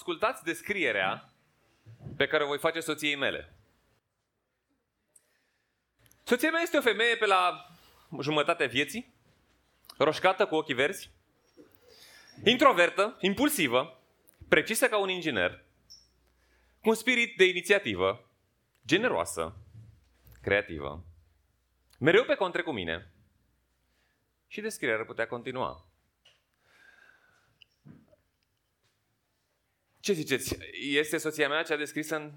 Ascultați descrierea pe care o voi face soției mele. Soția mea este o femeie pe la jumătatea vieții, roșcată cu ochii verzi, introvertă, impulsivă, precisă ca un inginer, cu un spirit de inițiativă, generoasă, creativă, mereu pe contre cu mine și descrierea putea continua. Ce ziceți? Este soția mea cea descrisă în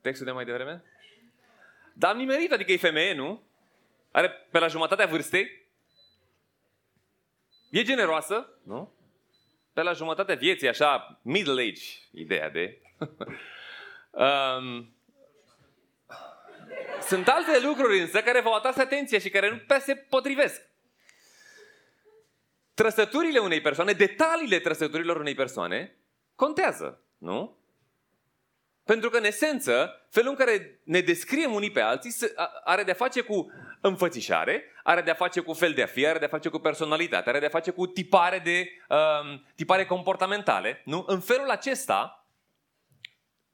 textul de mai devreme? Dar am nimerit, adică e femeie, nu? Are pe la jumătatea vârstei? E generoasă, nu? Pe la jumătatea vieții, așa, middle age, ideea de... um, sunt alte lucruri însă care v-au atras atenția și care nu prea se potrivesc. Trăsăturile unei persoane, detaliile trăsăturilor unei persoane contează, nu? Pentru că, în esență, felul în care ne descriem unii pe alții are de-a face cu înfățișare, are de-a face cu fel de a fi, are de-a face cu personalitate, are de-a face cu tipare, de, um, tipare comportamentale. Nu? În felul acesta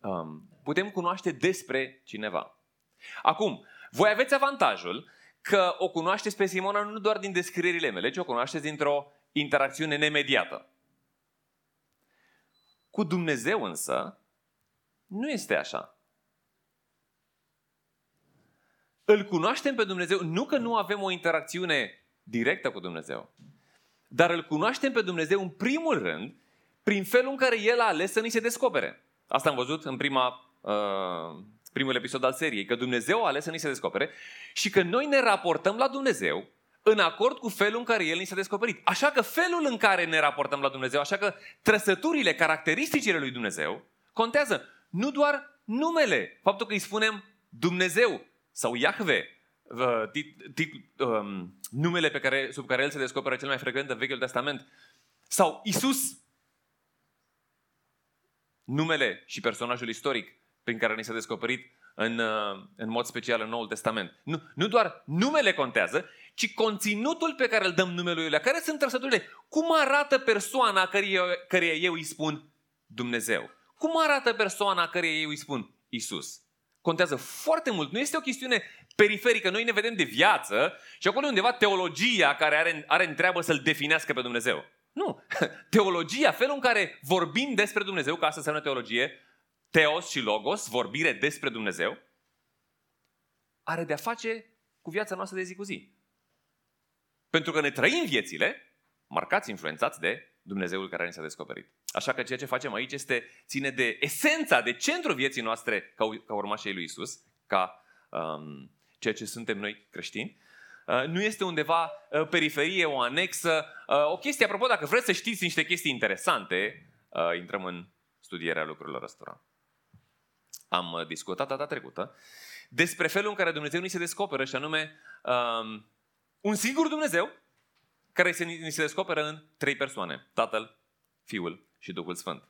um, putem cunoaște despre cineva. Acum, voi aveți avantajul că o cunoașteți pe Simona nu doar din descrierile mele, ci o cunoașteți dintr-o interacțiune nemediată. Cu Dumnezeu însă, nu este așa. Îl cunoaștem pe Dumnezeu, nu că nu avem o interacțiune directă cu Dumnezeu, dar îl cunoaștem pe Dumnezeu în primul rând prin felul în care El a ales să ni se descopere. Asta am văzut în prima, uh, primul episod al seriei, că Dumnezeu a ales să ni se descopere și că noi ne raportăm la Dumnezeu în acord cu felul în care El ni s-a descoperit. Așa că felul în care ne raportăm la Dumnezeu, așa că trăsăturile, caracteristicile lui Dumnezeu contează. Nu doar numele, faptul că îi spunem Dumnezeu sau Iahve, tit, tit, um, numele pe care, sub care el se descoperă cel mai frecvent în Vechiul Testament, sau Isus, numele și personajul istoric prin care ni s-a descoperit în, uh, în mod special în Noul Testament. Nu, nu doar numele contează, ci conținutul pe care îl dăm numelui lui. Care sunt trăsăturile? Cum arată persoana care eu îi spun Dumnezeu? Cum arată persoana care eu îi spun Isus? Contează foarte mult. Nu este o chestiune periferică. Noi ne vedem de viață și acolo undeva teologia care are, are întreabă să-L definească pe Dumnezeu. Nu. Teologia, felul în care vorbim despre Dumnezeu, ca asta înseamnă teologie, teos și logos, vorbire despre Dumnezeu, are de-a face cu viața noastră de zi cu zi. Pentru că ne trăim viețile marcați, influențați de Dumnezeul care ne s-a descoperit. Așa că ceea ce facem aici este ține de esența, de centrul vieții noastre ca, ca urmașii lui Isus, ca um, ceea ce suntem noi creștini. Uh, nu este undeva uh, periferie, o anexă. Uh, o chestie, apropo, dacă vreți să știți niște chestii interesante, uh, intrăm în studierea lucrurilor ăstora. Am uh, discutat data trecută despre felul în care Dumnezeu ni se descoperă și anume um, un singur Dumnezeu care se, ni se descoperă în trei persoane. Tatăl, Fiul și Duhul Sfânt.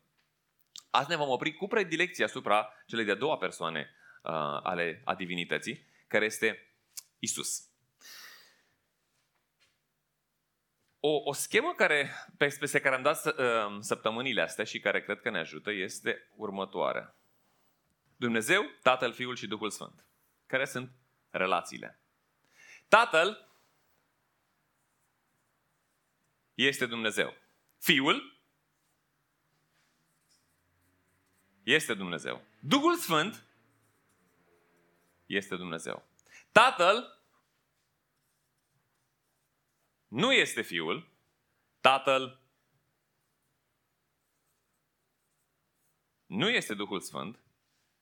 Azi ne vom opri cu predilecție asupra celei de-a doua persoane uh, ale a divinității, care este Isus. O, o schemă care, peste care am dat uh, săptămânile astea și care cred că ne ajută este următoarea. Dumnezeu, Tatăl, Fiul și Duhul Sfânt. Care sunt relațiile? Tatăl este Dumnezeu. Fiul este Dumnezeu. Duhul Sfânt este Dumnezeu. Tatăl nu este Fiul, Tatăl nu este Duhul Sfânt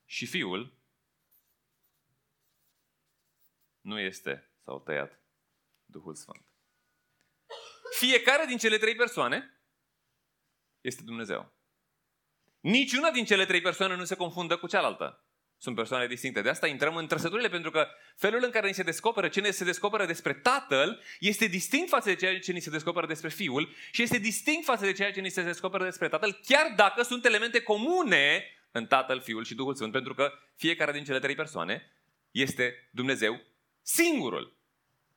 și Fiul nu este, sau tăiat, Duhul Sfânt. Fiecare din cele trei persoane este Dumnezeu. Niciuna din cele trei persoane nu se confundă cu cealaltă. Sunt persoane distincte. De asta intrăm în trăsăturile, pentru că felul în care ni se descoperă ce ne se descoperă despre Tatăl este distinct față de ceea ce ni se descoperă despre Fiul și este distinct față de ceea ce ni se descoperă despre Tatăl, chiar dacă sunt elemente comune în Tatăl, Fiul și Duhul Sfânt, pentru că fiecare din cele trei persoane este Dumnezeu singurul.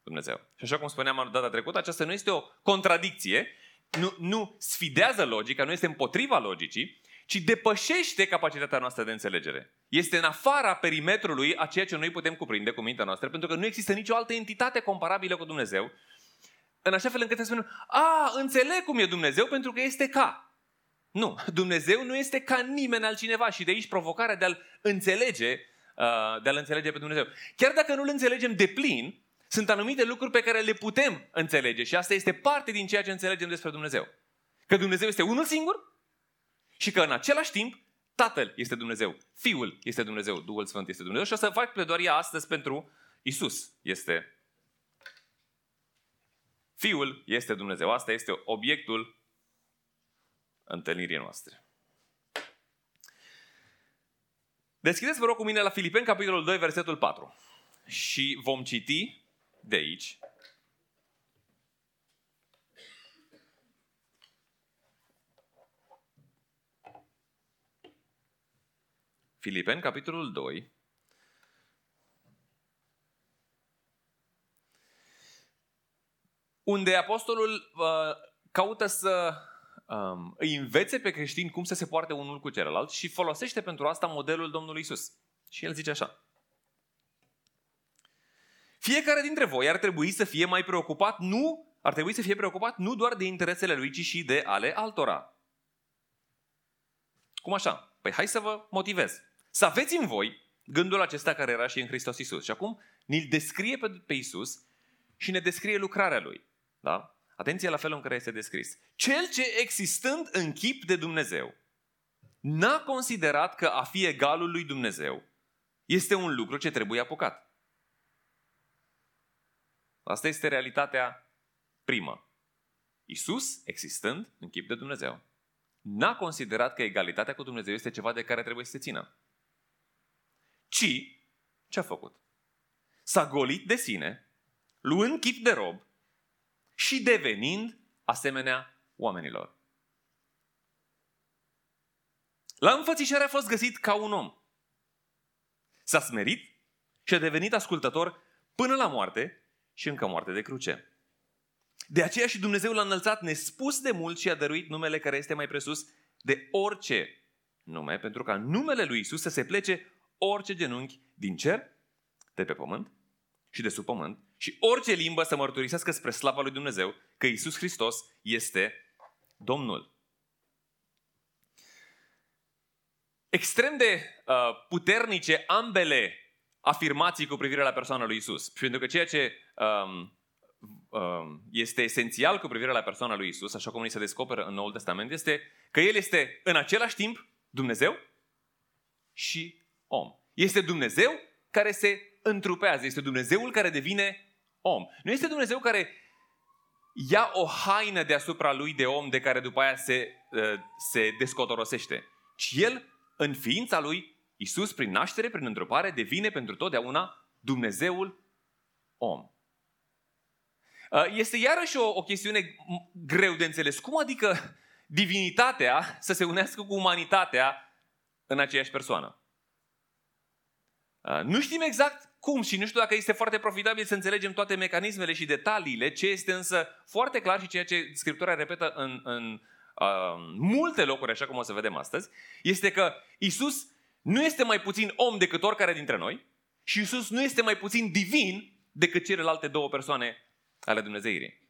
Dumnezeu. Și așa cum spuneam data trecută, aceasta nu este o contradicție, nu, nu sfidează logica, nu este împotriva logicii, ci ci depășește capacitatea noastră de înțelegere. Este în afara perimetrului a ceea ce noi putem cuprinde cu mintea noastră, pentru că nu există nicio altă entitate comparabilă cu Dumnezeu, în așa fel încât să spunem, a, înțeleg cum e Dumnezeu pentru că este ca. Nu, Dumnezeu nu este ca nimeni altcineva și de aici provocarea de a-L înțelege, uh, de a-L înțelege pe Dumnezeu. Chiar dacă nu-L înțelegem de plin, sunt anumite lucruri pe care le putem înțelege și asta este parte din ceea ce înțelegem despre Dumnezeu. Că Dumnezeu este unul singur și că în același timp Tatăl este Dumnezeu, Fiul este Dumnezeu, Duhul Sfânt este Dumnezeu și o să fac pledoaria astăzi pentru Isus este Fiul este Dumnezeu. Asta este obiectul întâlnirii noastre. Deschideți, vă rog, cu mine la Filipeni, capitolul 2, versetul 4. Și vom citi de aici. Filipeni, capitolul 2. Unde apostolul uh, caută să um, îi învețe pe creștini cum să se poarte unul cu celălalt și folosește pentru asta modelul Domnului Isus. Și el zice așa. Fiecare dintre voi ar trebui să fie mai preocupat, nu, ar trebui să fie preocupat nu doar de interesele lui, ci și de ale altora. Cum așa? Păi hai să vă motivez. Să aveți în voi gândul acesta care era și în Hristos Isus. Și acum ni-l descrie pe, pe Isus și ne descrie lucrarea lui. Da? Atenție la felul în care este descris. Cel ce existând în chip de Dumnezeu, n-a considerat că a fi egalul lui Dumnezeu este un lucru ce trebuie apucat. Asta este realitatea primă. Isus, existând în chip de Dumnezeu, n-a considerat că egalitatea cu Dumnezeu este ceva de care trebuie să se țină. Ci, ce a făcut? S-a golit de sine, luând chip de rob și devenind asemenea oamenilor. La înfățișare a fost găsit ca un om. S-a smerit și a devenit ascultător până la moarte și încă moarte de cruce. De aceea și Dumnezeu l-a înălțat nespus de mult și a dăruit numele care este mai presus de orice nume, pentru ca numele lui Isus să se plece orice genunchi din cer, de pe pământ și de sub pământ și orice limbă să mărturisească spre slava lui Dumnezeu că Isus Hristos este Domnul. Extrem de uh, puternice ambele afirmații cu privire la persoana lui Isus. Pentru că ceea ce um, um, este esențial cu privire la persoana lui Isus, așa cum ni se descoperă în Noul Testament, este că El este în același timp Dumnezeu și om. Este Dumnezeu care se întrupează, este Dumnezeul care devine om. Nu este Dumnezeu care ia o haină deasupra lui de om de care după aia se, uh, se descotorosește, ci El, în ființa lui, Isus, prin naștere, prin întrupare, devine pentru totdeauna Dumnezeul om. Uh, este iarăși o, o chestiune greu de înțeles. Cum adică divinitatea să se unească cu umanitatea în aceeași persoană? Uh, nu știm exact cum și nu știu dacă este foarte profitabil să înțelegem toate mecanismele și detaliile, ce este însă foarte clar și ceea ce Scriptura repetă în, în uh, multe locuri, așa cum o să vedem astăzi, este că Isus nu este mai puțin om decât oricare dintre noi și Isus nu este mai puțin divin decât celelalte două persoane ale Dumnezeirii.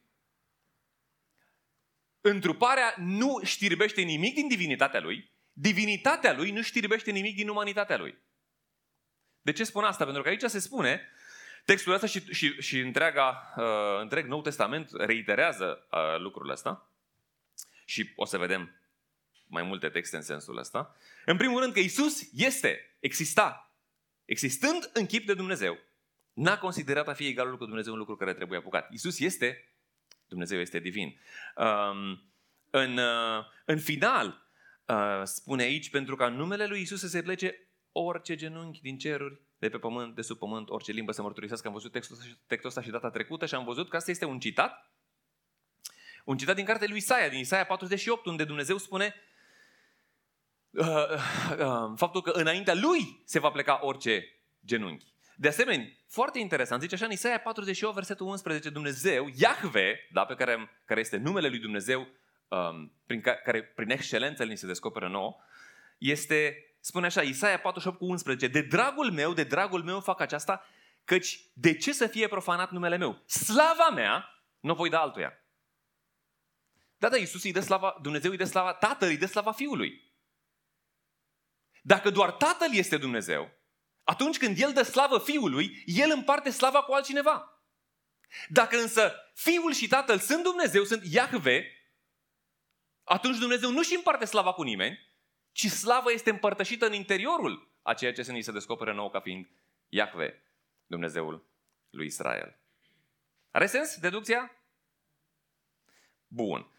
Întruparea nu știrbește nimic din divinitatea lui, divinitatea lui nu știrbește nimic din umanitatea lui. De ce spun asta? Pentru că aici se spune, textul ăsta și, și, și întreaga, uh, întreg Nou Testament reiterează uh, lucrul ăsta și o să vedem mai multe texte în sensul ăsta. În primul rând că Isus este, exista, existând în chip de Dumnezeu, n-a considerat a fi egalul cu Dumnezeu un lucru care trebuie apucat. Isus este, Dumnezeu este divin. Um, în, uh, în final, uh, spune aici, pentru ca numele lui Isus să se plece orice genunchi din ceruri, de pe pământ, de sub pământ, orice limbă să mărturisească. Am văzut textul, textul ăsta și data trecută și am văzut că asta este un citat. Un citat din cartea lui Isaia, din Isaia 48, unde Dumnezeu spune uh, uh, uh, faptul că înaintea lui se va pleca orice genunchi. De asemenea, foarte interesant, zice așa în Isaia 48, versetul 11, Dumnezeu, Iahve, da, pe care, care este numele lui Dumnezeu, um, prin care, care prin excelență ni se descoperă nouă, este, spune așa, Isaia 48 cu 11, de dragul meu, de dragul meu fac aceasta, căci de ce să fie profanat numele meu? Slava mea nu voi da altuia. Da, da, Iisus îi dă slava, Dumnezeu îi dă slava, Tatăl îi dă slava Fiului. Dacă doar Tatăl este Dumnezeu, atunci când El dă slavă Fiului, El împarte slava cu altcineva. Dacă însă Fiul și Tatăl sunt Dumnezeu, sunt Iahve, atunci Dumnezeu nu și împarte slava cu nimeni, ci slava este împărtășită în interiorul a ceea ce se ni se descoperă nou ca fiind Iahve, Dumnezeul lui Israel. Are sens deducția? Bun.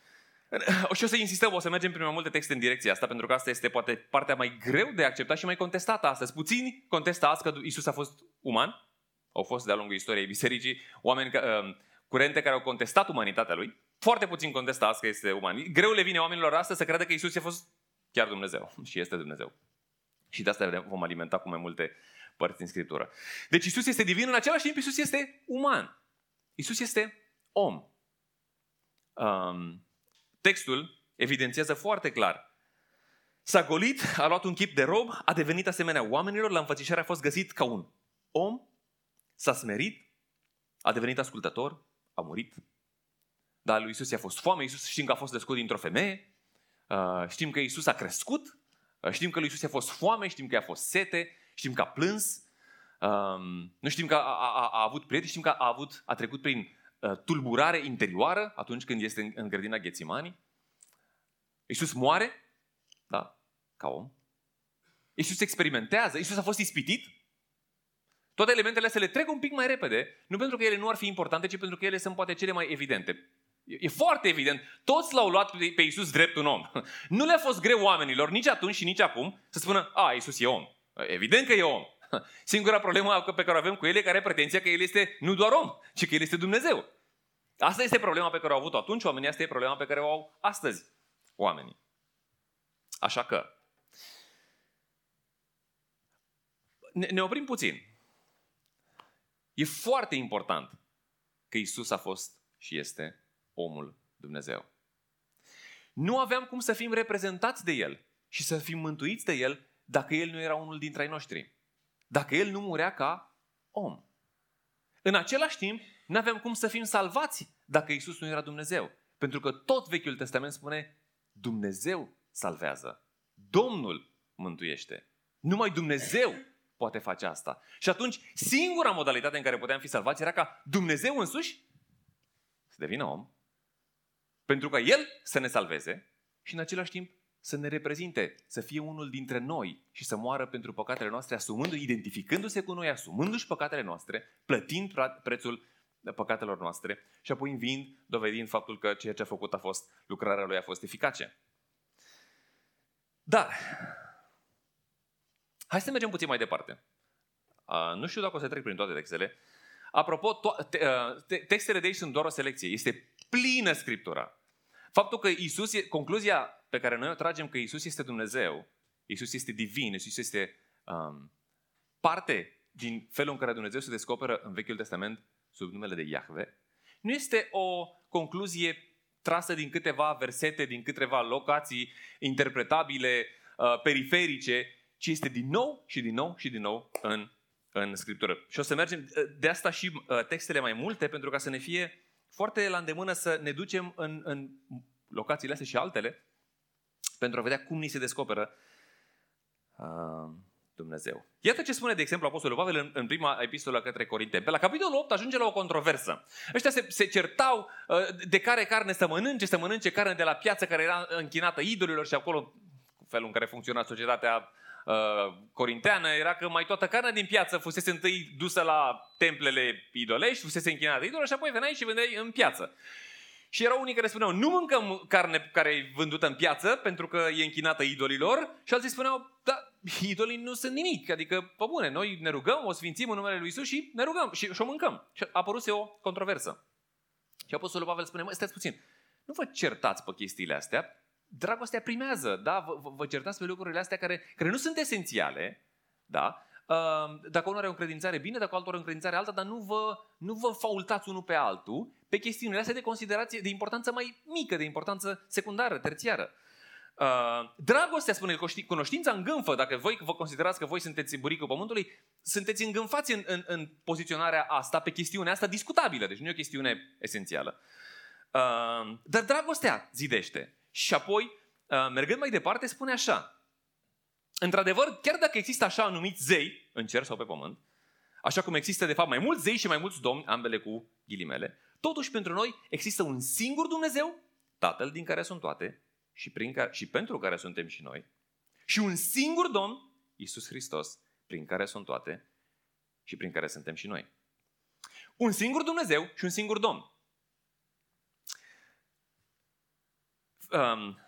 Și o să insistăm, o să mergem prin mai multe texte în direcția asta, pentru că asta este poate partea mai greu de acceptat și mai contestată astăzi. Puțini contestă azi că Isus a fost uman. Au fost de-a lungul istoriei bisericii oameni uh, curente care au contestat umanitatea lui. Foarte puțin contestă azi că este uman. Greu le vine oamenilor astăzi să creadă că Isus a fost chiar Dumnezeu și este Dumnezeu. Și de asta vom alimenta cu mai multe părți în Scriptură. Deci Isus este divin, în același timp Isus este uman. Isus este om. Um, textul evidențiază foarte clar. S-a golit, a luat un chip de rob, a devenit asemenea oamenilor, la înfățișare a fost găsit ca un om, s-a smerit, a devenit ascultător, a murit. Dar lui Isus i-a fost foame, Isus știm că a fost născut dintr-o femeie, uh, știm că Isus a crescut, uh, știm că lui Isus i-a fost foame, știm că i-a fost sete, știm că a plâns, um, nu știm că a, a, a avut prieteni, știm că a, avut, a trecut prin Uh, tulburare interioară atunci când este în grădina Ghețimanii. Iisus moare, da, ca om. Iisus experimentează, Iisus a fost ispitit. Toate elementele astea le trec un pic mai repede, nu pentru că ele nu ar fi importante, ci pentru că ele sunt poate cele mai evidente. E foarte evident. Toți l-au luat pe Iisus drept un om. Nu le-a fost greu oamenilor, nici atunci și nici acum, să spună, a, Iisus e om. Evident că e om. Singura problemă pe care o avem cu el e care are pretenția că el este nu doar om, ci că el este Dumnezeu. Asta este problema pe care au avut-o atunci oamenii, asta e problema pe care o au astăzi oamenii. Așa că, ne, ne oprim puțin. E foarte important că Isus a fost și este omul Dumnezeu. Nu aveam cum să fim reprezentați de El și să fim mântuiți de El dacă El nu era unul dintre ai noștri. Dacă El nu murea ca om. În același timp, nu aveam cum să fim salvați dacă Isus nu era Dumnezeu. Pentru că tot Vechiul Testament spune Dumnezeu salvează. Domnul mântuiește. Numai Dumnezeu poate face asta. Și atunci, singura modalitate în care puteam fi salvați era ca Dumnezeu însuși să devină om, pentru ca El să ne salveze și în același timp să ne reprezinte, să fie unul dintre noi și să moară pentru păcatele noastre, asumând identificându-se cu noi, asumându-și păcatele noastre, plătind prețul păcatelor noastre și apoi învind, dovedind faptul că ceea ce a făcut a fost, lucrarea lui a fost eficace. Dar, hai să mergem puțin mai departe. Uh, nu știu dacă o să trec prin toate textele. Apropo, to- te- uh, textele de aici sunt doar o selecție. Este plină Scriptura. Faptul că Isus, e, concluzia pe care noi o tragem că Isus este Dumnezeu, Isus este divin, Isus este um, parte din felul în care Dumnezeu se descoperă în Vechiul Testament sub numele de Iahve, nu este o concluzie trasă din câteva versete, din câteva locații interpretabile, uh, periferice, ci este din nou și din nou și din nou în, în Scriptură. Și o să mergem uh, de asta și uh, textele mai multe, pentru ca să ne fie foarte la îndemână să ne ducem în, în locațiile astea și altele, pentru a vedea cum ni se descoperă uh, Dumnezeu. Iată ce spune, de exemplu, Apostolul Pavel în, în prima epistolă către Corinteni. Pe la capitolul 8 ajunge la o controversă. Ăștia se, se certau uh, de care carne să mănânce, să mănânce carne de la piață care era închinată idolilor și acolo, cu felul în care funcționa societatea uh, corinteană, era că mai toată carnea din piață fusese întâi dusă la templele idolești, fusese închinată idolilor și apoi veneai și vendeai în piață. Și erau unii care spuneau, nu mâncăm carne care e vândută în piață pentru că e închinată idolilor și alții spuneau, da, idolii nu sunt nimic. Adică, pe bune, noi ne rugăm, o sfințim în numele Lui Isus și ne rugăm și, și o mâncăm. Și a apărut o controversă. Și Apostolul Pavel spune, măi, stați puțin, nu vă certați pe chestiile astea, dragostea primează, da? Vă, vă certați pe lucrurile astea care, care nu sunt esențiale, da? Dacă unul are o încredințare bine, dacă altul are o încredințare alta, dar nu vă, nu vă faultați unul pe altul pe chestiunile astea de considerație, de importanță mai mică, de importanță secundară, terțiară. Uh, dragostea, spune cunoștința îngânfă, dacă voi vă considerați că voi sunteți buricul pământului, sunteți îngânfați în, în, în poziționarea asta, pe chestiunea asta discutabilă, deci nu e o chestiune esențială. Uh, dar dragostea zidește. Și apoi, uh, mergând mai departe, spune așa. Într-adevăr, chiar dacă există așa anumiți zei în cer sau pe pământ, așa cum există de fapt mai mulți zei și mai mulți domni, ambele cu ghilimele, totuși pentru noi există un singur Dumnezeu, Tatăl din care sunt toate și, prin care, și pentru care suntem și noi, și un singur Domn, Isus Hristos, prin care sunt toate și prin care suntem și noi. Un singur Dumnezeu și un singur Domn. Um,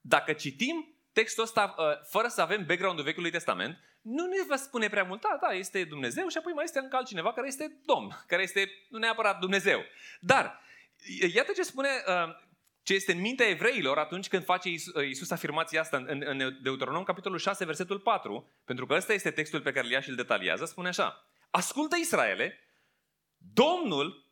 dacă citim textul ăsta uh, fără să avem background-ul Vechiului Testament, nu ne va spune prea mult, da, da, este Dumnezeu și apoi mai este încă altcineva care este Domn, care este nu neapărat Dumnezeu. Dar, iată ce spune uh, ce este în mintea evreilor atunci când face Iisus afirmația asta în, în Deuteronom, capitolul 6, versetul 4, pentru că ăsta este textul pe care îl ia și îl detaliază, spune așa, Ascultă Israele, Domnul,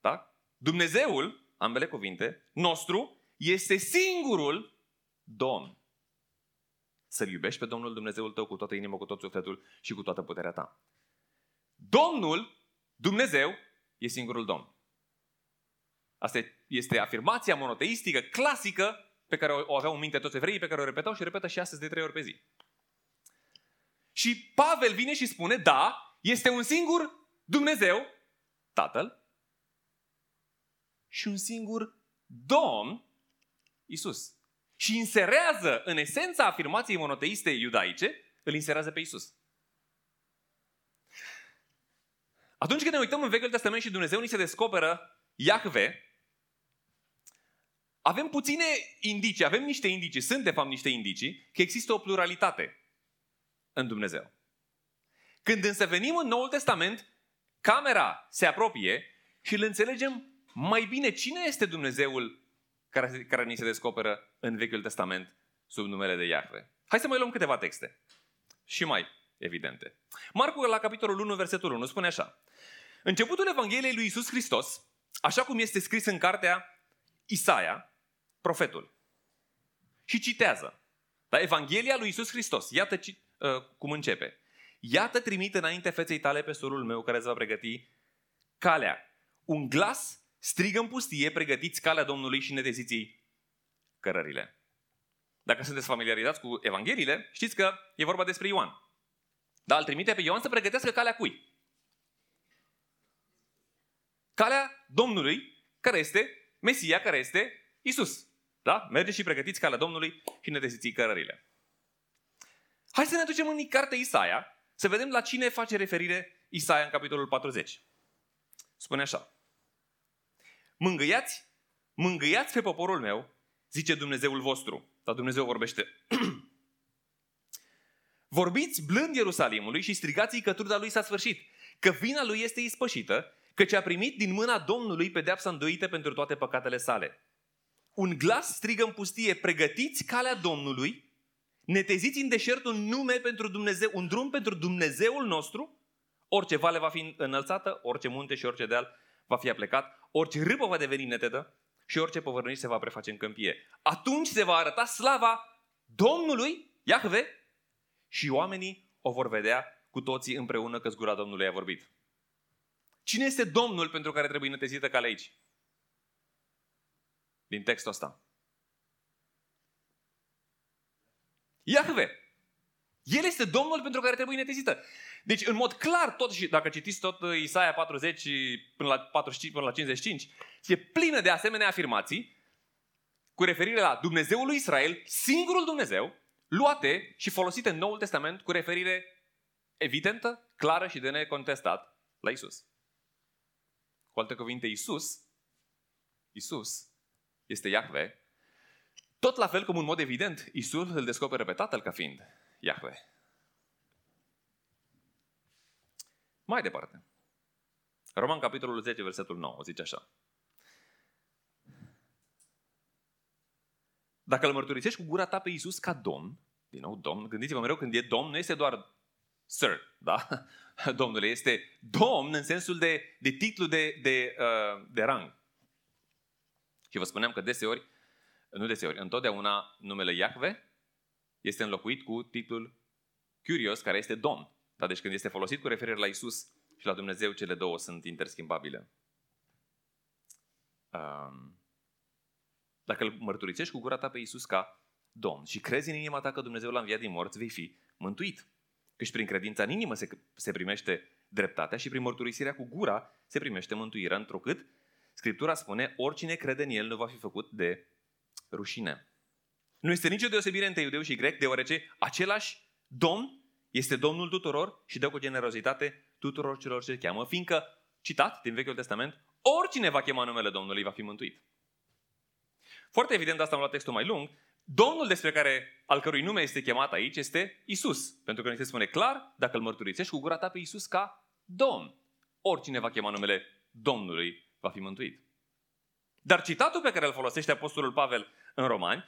da? Dumnezeul, ambele cuvinte, nostru, este singurul Domn. Să-L iubești pe Domnul Dumnezeul tău cu toată inima, cu tot sufletul și cu toată puterea ta. Domnul, Dumnezeu, e singurul Domn. Asta este afirmația monoteistică clasică pe care o aveau în minte toți evreii, pe care o repetau și repetă și astăzi de trei ori pe zi. Și Pavel vine și spune, da, este un singur Dumnezeu, Tatăl, și un singur Domn, Isus. Și inserează în esența afirmației monoteiste iudaice, îl inserează pe Isus. Atunci când ne uităm în Vechiul Testament și Dumnezeu ni se descoperă Iahve, avem puține indicii, avem niște indicii, sunt de fapt niște indicii, că există o pluralitate în Dumnezeu. Când însă venim în Noul Testament, camera se apropie și îl înțelegem mai bine cine este Dumnezeul care, care ni se descoperă în Vechiul Testament sub numele de Iahve. Hai să mai luăm câteva texte. Și mai evidente. Marcu la capitolul 1, versetul 1 spune așa. Începutul Evangheliei lui Isus Hristos, așa cum este scris în cartea Isaia, profetul. Și citează. Da? Evanghelia lui Isus Hristos. Iată ci, uh, cum începe. Iată trimit înainte feței tale pe sorul meu care îți va pregăti calea. Un glas strigă în pustie, pregătiți calea Domnului și neteziți cărările. Dacă sunteți familiarizați cu Evangheliile, știți că e vorba despre Ioan. Dar îl trimite pe Ioan să pregătească calea cui? Calea Domnului, care este Mesia, care este Isus. Da? Mergeți și pregătiți calea Domnului și ne deziți cărările. Hai să ne ducem în cartea Isaia să vedem la cine face referire Isaia în capitolul 40. Spune așa. Mângâiați, mângâiați pe poporul meu, zice Dumnezeul vostru. Dar Dumnezeu vorbește. Vorbiți blând Ierusalimului și strigați-i că truda lui s-a sfârșit, că vina lui este ispășită, că ce a primit din mâna Domnului pedeapsa înduită pentru toate păcatele sale un glas strigă în pustie, pregătiți calea Domnului, neteziți în deșert un nume pentru Dumnezeu, un drum pentru Dumnezeul nostru, orice vale va fi înălțată, orice munte și orice deal va fi aplecat, orice râpă va deveni netedă și orice povărnici se va preface în câmpie. Atunci se va arăta slava Domnului, Iahve, și oamenii o vor vedea cu toții împreună că zgura Domnului a vorbit. Cine este Domnul pentru care trebuie netezită calea aici? din textul ăsta? Iahve. El este Domnul pentru care trebuie netezită. Deci, în mod clar, tot și dacă citiți tot uh, Isaia 40 până la, 45, până la 55, e plină de asemenea afirmații cu referire la Dumnezeul lui Israel, singurul Dumnezeu, luate și folosite în Noul Testament cu referire evidentă, clară și de necontestat la Isus. Cu alte cuvinte, Isus, Isus este Iahve, tot la fel cum în mod evident Isus îl descoperă pe Tatăl ca fiind Iahve. Mai departe. Roman capitolul 10, versetul 9, zice așa. Dacă îl mărturisești cu gura ta pe Isus ca Domn, din nou Domn, gândiți-vă mereu când e Domn, nu este doar Sir, da? Domnule, este Domn în sensul de, de titlu de, de, uh, de rang. Și vă spuneam că deseori nu deseori, întotdeauna numele Iahve este înlocuit cu titlul Curios, care este Domn. Da? Deci când este folosit cu referire la Isus și la Dumnezeu, cele două sunt interschimbabile. Um, dacă îl mărturisești cu gura ta pe Isus ca Domn și crezi în inima ta că Dumnezeu l-a înviat din morți, vei fi mântuit. Căci prin credința în inimă se, se primește dreptatea și prin mărturisirea cu gura se primește mântuirea, întrucât Scriptura spune, oricine crede în El nu va fi făcut de rușine. Nu este nicio deosebire între iudeu și grec, deoarece același Domn este Domnul tuturor și dă cu generozitate tuturor celor ce cheamă, fiindcă, citat din Vechiul Testament, oricine va chema numele Domnului va fi mântuit. Foarte evident, asta am luat textul mai lung, Domnul despre care, al cărui nume este chemat aici este Isus. Pentru că ne se spune clar, dacă îl mărturisești cu gura ta pe Isus ca Domn. Oricine va chema numele Domnului va fi mântuit. Dar citatul pe care îl folosește Apostolul Pavel în Romani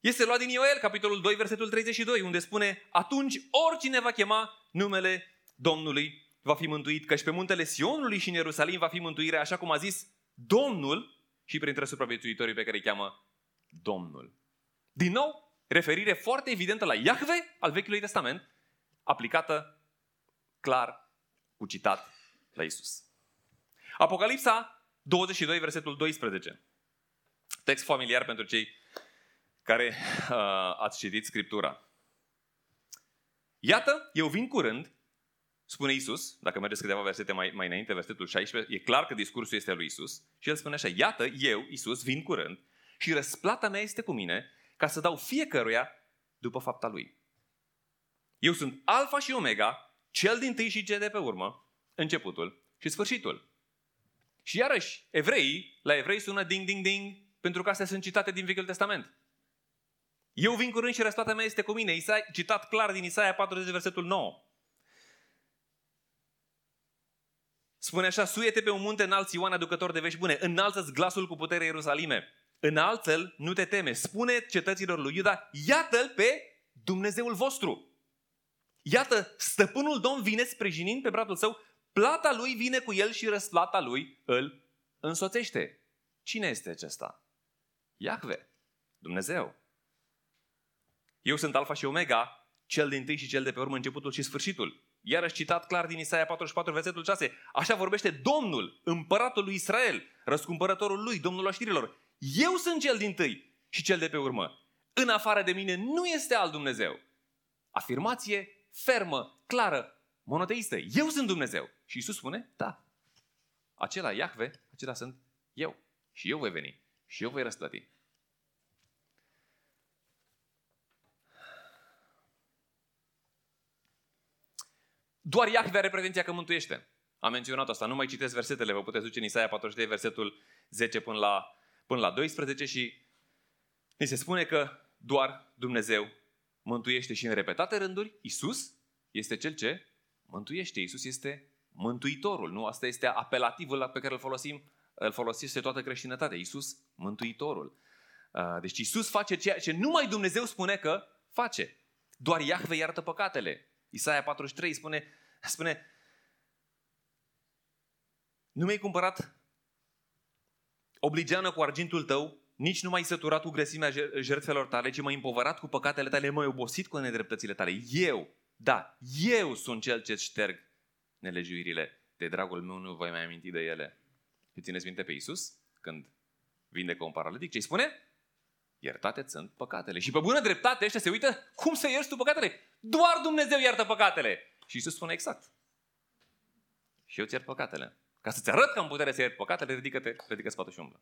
este luat din Ioel, capitolul 2, versetul 32, unde spune Atunci oricine va chema numele Domnului va fi mântuit, căci pe muntele Sionului și în Ierusalim va fi mântuirea, așa cum a zis Domnul și printre supraviețuitorii pe care îi cheamă Domnul. Din nou, referire foarte evidentă la Iahve al Vechiului Testament, aplicată clar cu citat la Isus. Apocalipsa 22, versetul 12. Text familiar pentru cei care uh, ați citit Scriptura. Iată, eu vin curând, spune Isus, dacă mergeți câteva versete mai, mai înainte, versetul 16, e clar că discursul este al lui Isus. Și el spune așa, iată, eu, Isus, vin curând și răsplata mea este cu mine ca să dau fiecăruia după fapta lui. Eu sunt alfa și omega, cel din tâi și cel de pe urmă, începutul și sfârșitul. Și iarăși, evreii, la evrei sună ding, ding, ding, pentru că astea sunt citate din Vechiul Testament. Eu vin curând și răsplata mea este cu mine. Isaia, citat clar din Isaia 40, versetul 9. Spune așa, suiete pe un munte înalt Ioan aducător de vești bune, înalță-ți glasul cu putere Ierusalime, înalță-l, nu te teme, spune cetăților lui Iuda, iată-l pe Dumnezeul vostru. Iată, stăpânul Domn vine sprijinind pe bratul său, plata lui vine cu el și răsplata lui îl însoțește. Cine este acesta? Iahve, Dumnezeu. Eu sunt Alfa și Omega, cel din tâi și cel de pe urmă, începutul și sfârșitul. Iarăși citat clar din Isaia 44, versetul 6. Așa vorbește Domnul, împăratul lui Israel, răscumpărătorul lui, Domnul oștirilor. Eu sunt cel din tâi și cel de pe urmă. În afară de mine nu este alt Dumnezeu. Afirmație fermă, clară, monoteistă. Eu sunt Dumnezeu. Și Isus spune, da, acela Iahve, acela sunt eu. Și eu voi veni. Și eu voi răsplăti. Doar Iahve are pretenția că mântuiește. Am menționat asta. Nu mai citesc versetele, vă puteți duce în Isaia 43, versetul 10 până la, până la 12 și ni se spune că doar Dumnezeu mântuiește și în repetate rânduri, Isus este cel ce mântuiește. Isus este mântuitorul. Nu? Asta este apelativul pe care îl folosim, îl folosește toată creștinătatea. Isus, mântuitorul. Deci Isus face ceea ce numai Dumnezeu spune că face. Doar Iahve iartă păcatele. Isaia 43 spune, spune nu mi-ai cumpărat obligeană cu argintul tău, nici nu m-ai săturat cu grăsimea jertfelor tale, ci m-ai împovărat cu păcatele tale, m-ai obosit cu nedreptățile tale. Eu, da, eu sunt cel ce șterg nelegiuirile. De dragul meu nu voi mai aminti de ele. Și țineți minte pe Iisus când vindecă un paralitic, ce spune? Iertate sunt păcatele. Și pe bună dreptate ăștia se uită, cum să ierți tu păcatele? Doar Dumnezeu iartă păcatele. Și Iisus spune exact. Și eu ți iert păcatele. Ca să-ți arăt că am putere să iert păcatele, ridică-te, ridică spatul și umblă.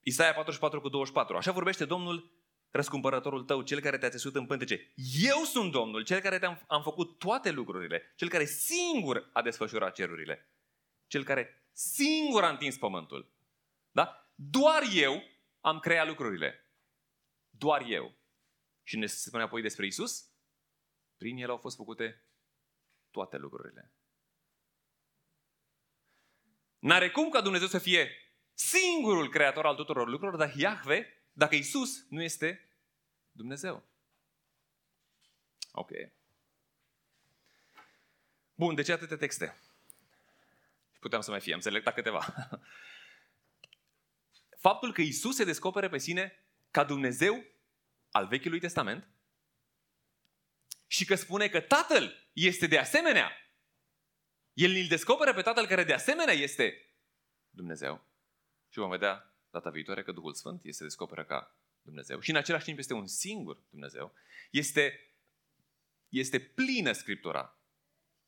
Isaia 44 cu 24. Așa vorbește Domnul răscumpărătorul tău, cel care te-a țesut în pântece. Eu sunt Domnul, cel care te-am am făcut toate lucrurile, cel care singur a desfășurat cerurile, cel care singur a întins pământul. Da? Doar eu am creat lucrurile. Doar eu. Și ne spune apoi despre Isus? Prin el au fost făcute toate lucrurile. N-are cum ca Dumnezeu să fie singurul creator al tuturor lucrurilor, dar Iahve, dacă Isus nu este Dumnezeu. Ok. Bun, de ce atâtea texte? Puteam să mai fie, am selectat câteva. faptul că Isus se descopere pe sine ca Dumnezeu al Vechiului Testament și că spune că Tatăl este de asemenea. El îl descoperă pe Tatăl care de asemenea este Dumnezeu. Și vom vedea data viitoare că Duhul Sfânt este descoperă ca Dumnezeu. Și în același timp este un singur Dumnezeu. Este, este plină Scriptura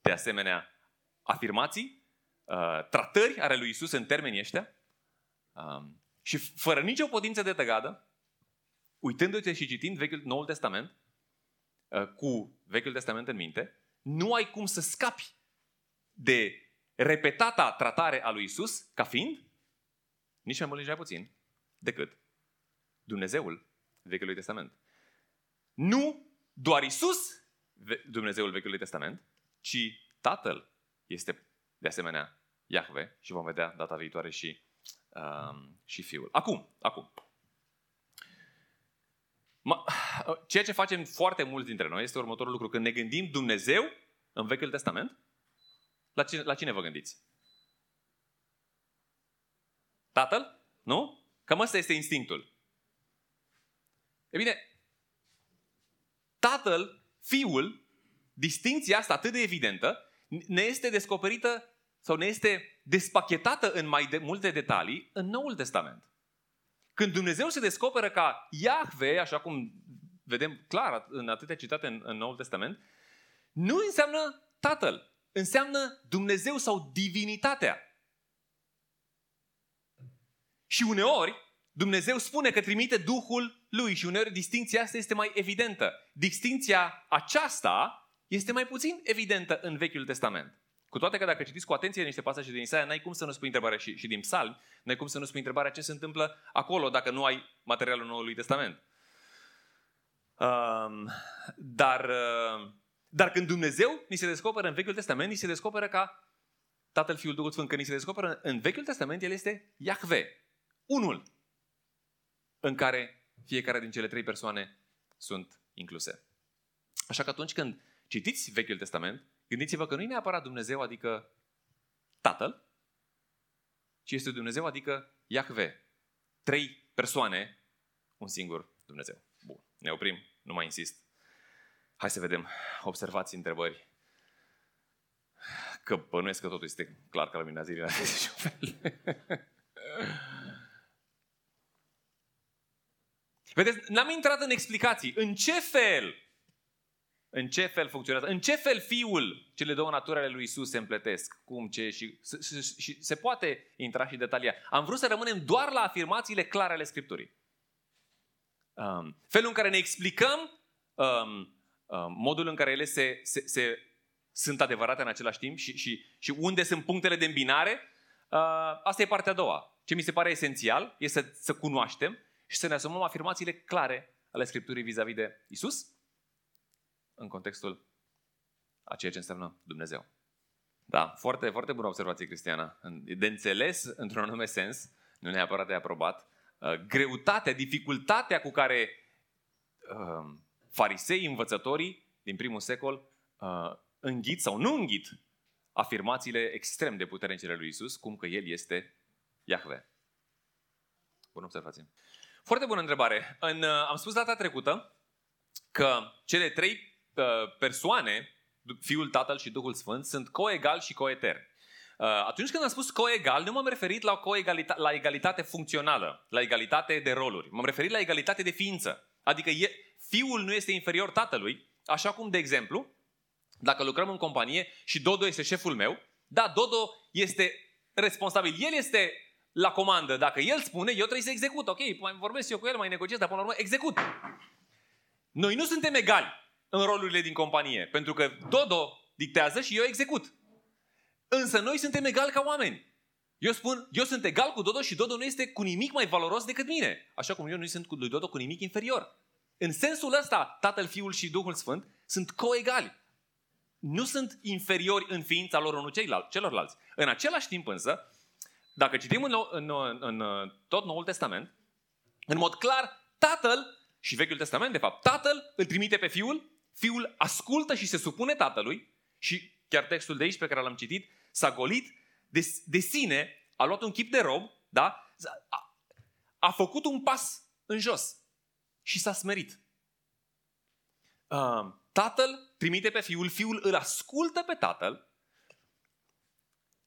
de asemenea afirmații, uh, tratări ale lui Isus în termenii ăștia. Um, și fără nicio potință de tăgadă, uitându-te și citind Vechiul Noul Testament, uh, cu Vechiul Testament în minte, nu ai cum să scapi de repetata tratare a lui Isus ca fiind, nici mai mult, nici mai puțin, decât Dumnezeul Vechiului Testament. Nu doar Isus, Dumnezeul Vechiului Testament, ci Tatăl este de asemenea Iahve și vom vedea data viitoare și, um, și Fiul. Acum, acum. Ceea ce facem foarte mulți dintre noi este următorul lucru. Când ne gândim Dumnezeu în Vechiul Testament, la cine, la cine vă gândiți? Tatăl? Nu? Cam ăsta este instinctul. E bine, tatăl, fiul, distinția asta atât de evidentă, ne este descoperită sau ne este despachetată în mai de multe detalii în Noul Testament. Când Dumnezeu se descoperă ca Iahve, așa cum vedem clar în atâtea citate în, în Noul Testament, nu înseamnă Tatăl, înseamnă Dumnezeu sau divinitatea. Și uneori, Dumnezeu spune că trimite Duhul Lui și uneori distinția asta este mai evidentă. Distinția aceasta este mai puțin evidentă în Vechiul Testament. Cu toate că dacă citiți cu atenție niște pasaje din Isaia, n-ai cum să nu spui întrebarea și, și din Psalmi, n-ai cum să nu spui întrebarea ce se întâmplă acolo dacă nu ai materialul Noului Testament. Um, dar, uh, dar când Dumnezeu ni se descoperă în Vechiul Testament, ni se descoperă ca Tatăl, Fiul, Duhul Sfânt. Când ni se descoperă în Vechiul Testament, El este Iahve, unul în care fiecare din cele trei persoane sunt incluse. Așa că atunci când citiți Vechiul Testament, gândiți-vă că nu e neapărat Dumnezeu, adică Tatăl, ci este Dumnezeu, adică Iahve. Trei persoane, un singur Dumnezeu. Bun, ne oprim, nu mai insist. Hai să vedem observați, întrebări. Că bănuiesc că totul este clar ca la mine zilele Vedeți, n-am intrat în explicații. În ce fel în ce fel funcționează? În ce fel fiul, cele două naturi ale lui Isus se împletesc? Cum, ce și, și, și se poate intra și detalia. Am vrut să rămânem doar la afirmațiile clare ale Scripturii. Um, felul în care ne explicăm um, um, modul în care ele se, se, se, sunt adevărate în același timp și, și, și unde sunt punctele de îmbinare, uh, asta e partea a doua. Ce mi se pare esențial este să, să cunoaștem și să ne asumăm afirmațiile clare ale Scripturii vis-a-vis de Isus în contextul a ceea ce înseamnă Dumnezeu. Da, foarte, foarte bună observație, Cristiana. De înțeles, într-un anume sens, nu neapărat de aprobat, uh, greutatea, dificultatea cu care uh, farisei, învățătorii din primul secol uh, înghit sau nu înghit afirmațiile extrem de puternice lui Isus, cum că El este Iahve. Bună observație. Foarte bună întrebare. În, am spus data trecută că cele trei Uh, persoane, Fiul, Tatăl și Duhul Sfânt, sunt coegal și coeterni. Uh, atunci când am spus coegal, nu m-am referit la, coegalitate, la egalitate funcțională, la egalitate de roluri. M-am referit la egalitate de ființă. Adică e, fiul nu este inferior tatălui, așa cum, de exemplu, dacă lucrăm în companie și Dodo este șeful meu, da, Dodo este responsabil. El este la comandă. Dacă el spune, eu trebuie să execut. Ok, mai vorbesc eu cu el, mai negociez, dar până la urmă execut. Noi nu suntem egali în rolurile din companie. Pentru că Dodo dictează și eu execut. Însă noi suntem egali ca oameni. Eu spun, eu sunt egal cu Dodo și Dodo nu este cu nimic mai valoros decât mine. Așa cum eu nu sunt cu lui Dodo cu nimic inferior. În sensul ăsta, Tatăl, Fiul și Duhul Sfânt sunt coegali. Nu sunt inferiori în ființa lor unul celorlalți. În același timp însă, dacă citim în, în, în, în tot Noul Testament, în mod clar, Tatăl și Vechiul Testament, de fapt, Tatăl îl trimite pe Fiul Fiul ascultă și se supune tatălui și chiar textul de aici pe care l-am citit s-a golit de, de sine, a luat un chip de rob, da? A, a făcut un pas în jos și s-a smerit. Uh, tatăl trimite pe fiul, fiul îl ascultă pe tatăl,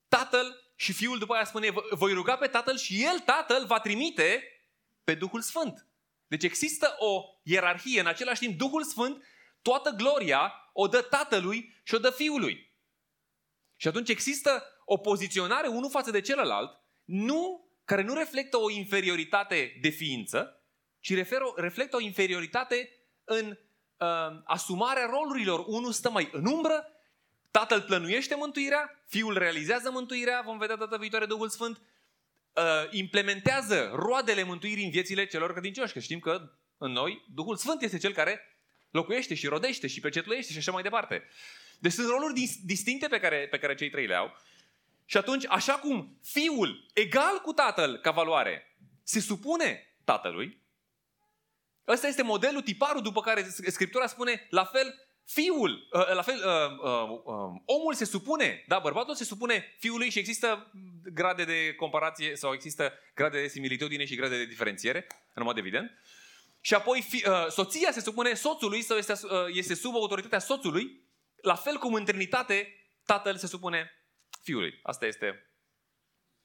tatăl și fiul după aia spune, voi ruga pe tatăl și el, tatăl, va trimite pe Duhul Sfânt. Deci există o ierarhie, în același timp Duhul Sfânt, toată gloria o dă tatălui și o dă fiului. Și atunci există o poziționare unul față de celălalt, nu, care nu reflectă o inferioritate de ființă, ci referă, reflectă o inferioritate în uh, asumarea rolurilor. Unul stă mai în umbră, tatăl plănuiește mântuirea, fiul realizează mântuirea, vom vedea data viitoare Duhul Sfânt, uh, implementează roadele mântuirii în viețile celor credincioși, că știm că în noi Duhul Sfânt este cel care locuiește și rodește și pecetluiește și așa mai departe. Deci sunt roluri distincte pe care, pe care cei trei le au. Și atunci, așa cum fiul, egal cu tatăl ca valoare, se supune tatălui, ăsta este modelul, tiparul după care Scriptura spune, la fel, fiul, uh, la fel, uh, uh, omul se supune, da, bărbatul se supune fiului și există grade de comparație sau există grade de similitudine și grade de diferențiere, în mod evident. Și apoi fi, soția se supune soțului sau este, este sub autoritatea soțului, la fel cum în Trinitate tatăl se supune fiului. Asta este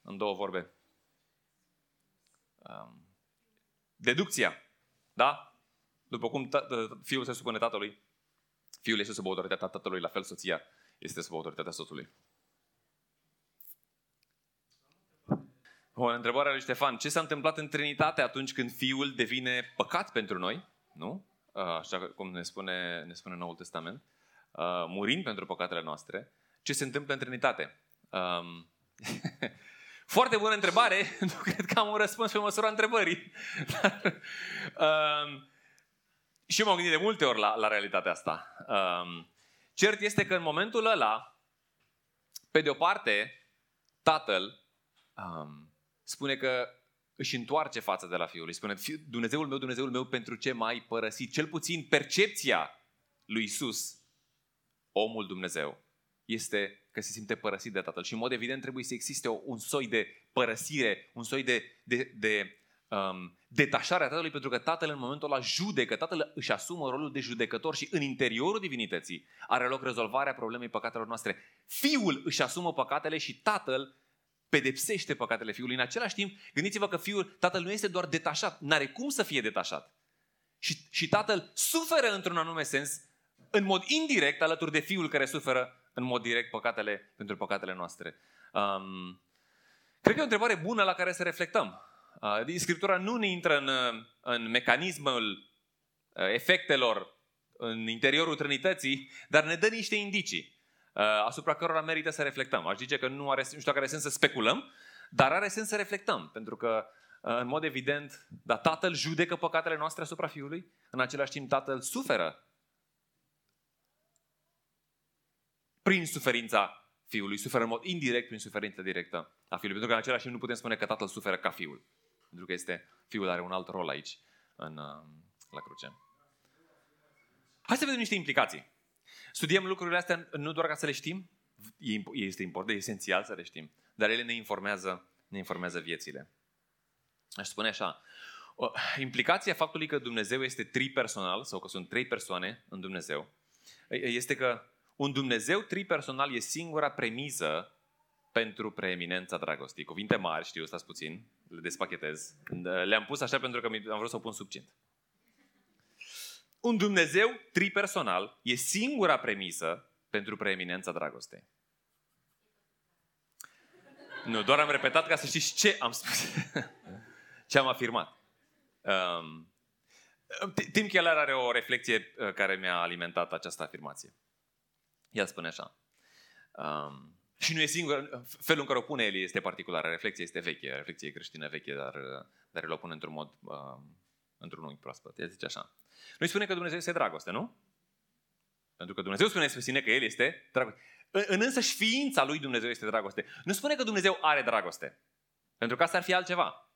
în două vorbe. Um, deducția. Da? După cum fiul se supune tatălui, fiul este sub autoritatea tatălui, la fel soția este sub autoritatea soțului. O întrebare lui Ștefan. Ce s-a întâmplat în Trinitate atunci când Fiul devine păcat pentru noi? Nu? Așa cum ne spune, ne spune Noul Testament. Murind pentru păcatele noastre. Ce se întâmplă în Trinitate? Um, foarte bună întrebare. Nu cred că am un răspuns pe măsura întrebării. um, și m-am gândit de multe ori la, la realitatea asta. Um, cert este că în momentul ăla, pe de o parte, tatăl um, spune că își întoarce față de la fiul. Îi spune, Dumnezeul meu, Dumnezeul meu, pentru ce mai părăsit? Cel puțin percepția lui Isus, omul Dumnezeu, este că se simte părăsit de Tatăl. Și în mod evident trebuie să existe o, un soi de părăsire, un soi de, de, de um, detașare a Tatălui, pentru că Tatăl în momentul ăla judecă, Tatăl își asumă rolul de judecător și în interiorul divinității are loc rezolvarea problemei păcatelor noastre. Fiul își asumă păcatele și Tatăl pedepsește păcatele Fiului. În același timp, gândiți-vă că Fiul, Tatăl nu este doar detașat, n-are cum să fie detașat. Și, și Tatăl suferă într-un anume sens, în mod indirect, alături de Fiul care suferă în mod direct păcatele pentru păcatele noastre. Um, cred că e o întrebare bună la care să reflectăm. Uh, Scriptura nu ne intră în, în mecanismul uh, efectelor în interiorul Trinității, dar ne dă niște indicii uh, asupra cărora merită să reflectăm. Aș zice că nu, are, nu știu dacă are sens să speculăm, dar are sens să reflectăm, pentru că uh, în mod evident, da, Tatăl judecă păcatele noastre asupra Fiului, în același timp Tatăl suferă prin suferința Fiului, suferă în mod indirect prin suferința directă a Fiului. Pentru că în același timp nu putem spune că Tatăl suferă ca Fiul. Pentru că este, Fiul are un alt rol aici, în, uh, la cruce. Hai să vedem niște implicații. Studiem lucrurile astea nu doar ca să le știm, este important, e esențial să le știm, dar ele ne informează, ne informează viețile. Aș spune așa, implicația faptului că Dumnezeu este tripersonal sau că sunt trei persoane în Dumnezeu este că un Dumnezeu tripersonal e singura premiză pentru preeminența dragostei. Cuvinte mari, știu, stați puțin, le despachetez. Le-am pus așa pentru că am vrut să o pun subcint. Un Dumnezeu tripersonal e singura premisă pentru preeminența dragostei. Nu, doar am repetat ca să știți ce am spus. ce am afirmat. Um, Tim Keller are o reflexie uh, care mi-a alimentat această afirmație. El spune așa. Um, și nu e singur, felul în care o pune el este particular, reflexia este veche, reflexia e creștină veche, dar, dar el o pune într-un mod, uh, într-un unghi proaspăt. El zice așa. Noi spune că Dumnezeu este dragoste, nu? Pentru că Dumnezeu spune despre sine că El este dragoste. În însăși ființa lui Dumnezeu este dragoste. Nu spune că Dumnezeu are dragoste. Pentru că asta ar fi altceva.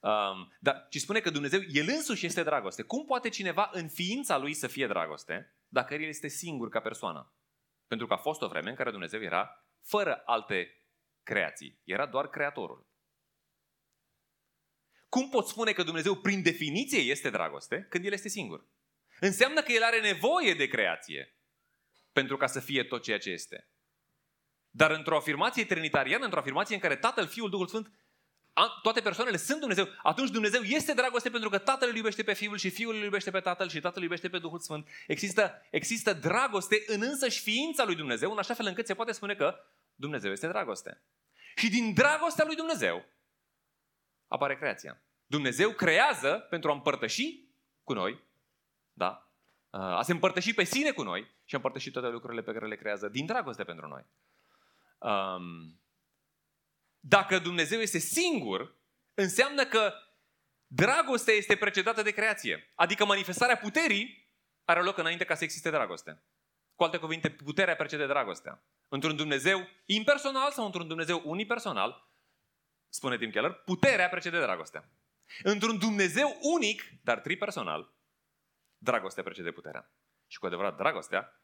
Um, dar, ci spune că Dumnezeu, El însuși este dragoste. Cum poate cineva în ființa lui să fie dragoste dacă El este singur ca persoană? Pentru că a fost o vreme în care Dumnezeu era fără alte creații. Era doar Creatorul. Cum pot spune că Dumnezeu prin definiție este dragoste când El este singur? Înseamnă că El are nevoie de creație pentru ca să fie tot ceea ce este. Dar într-o afirmație trinitariană, într-o afirmație în care Tatăl, Fiul, Duhul Sfânt, toate persoanele sunt Dumnezeu, atunci Dumnezeu este dragoste pentru că Tatăl îl iubește pe Fiul și Fiul îl iubește pe Tatăl și Tatăl îl iubește pe Duhul Sfânt. Există, există dragoste în însăși ființa lui Dumnezeu, în așa fel încât se poate spune că Dumnezeu este dragoste. Și din dragostea lui Dumnezeu apare creația. Dumnezeu creează pentru a împărtăși cu noi, da? a se împărtăși pe sine cu noi și a împărtăși toate lucrurile pe care le creează din dragoste pentru noi. Um, dacă Dumnezeu este singur, înseamnă că dragostea este precedată de creație. Adică manifestarea puterii are loc înainte ca să existe dragoste. Cu alte cuvinte, puterea precede dragostea. Într-un Dumnezeu impersonal sau într-un Dumnezeu unipersonal, spune Tim Keller, puterea precede dragostea. Într-un Dumnezeu unic, dar tripersonal, dragostea precede puterea. Și cu adevărat, dragostea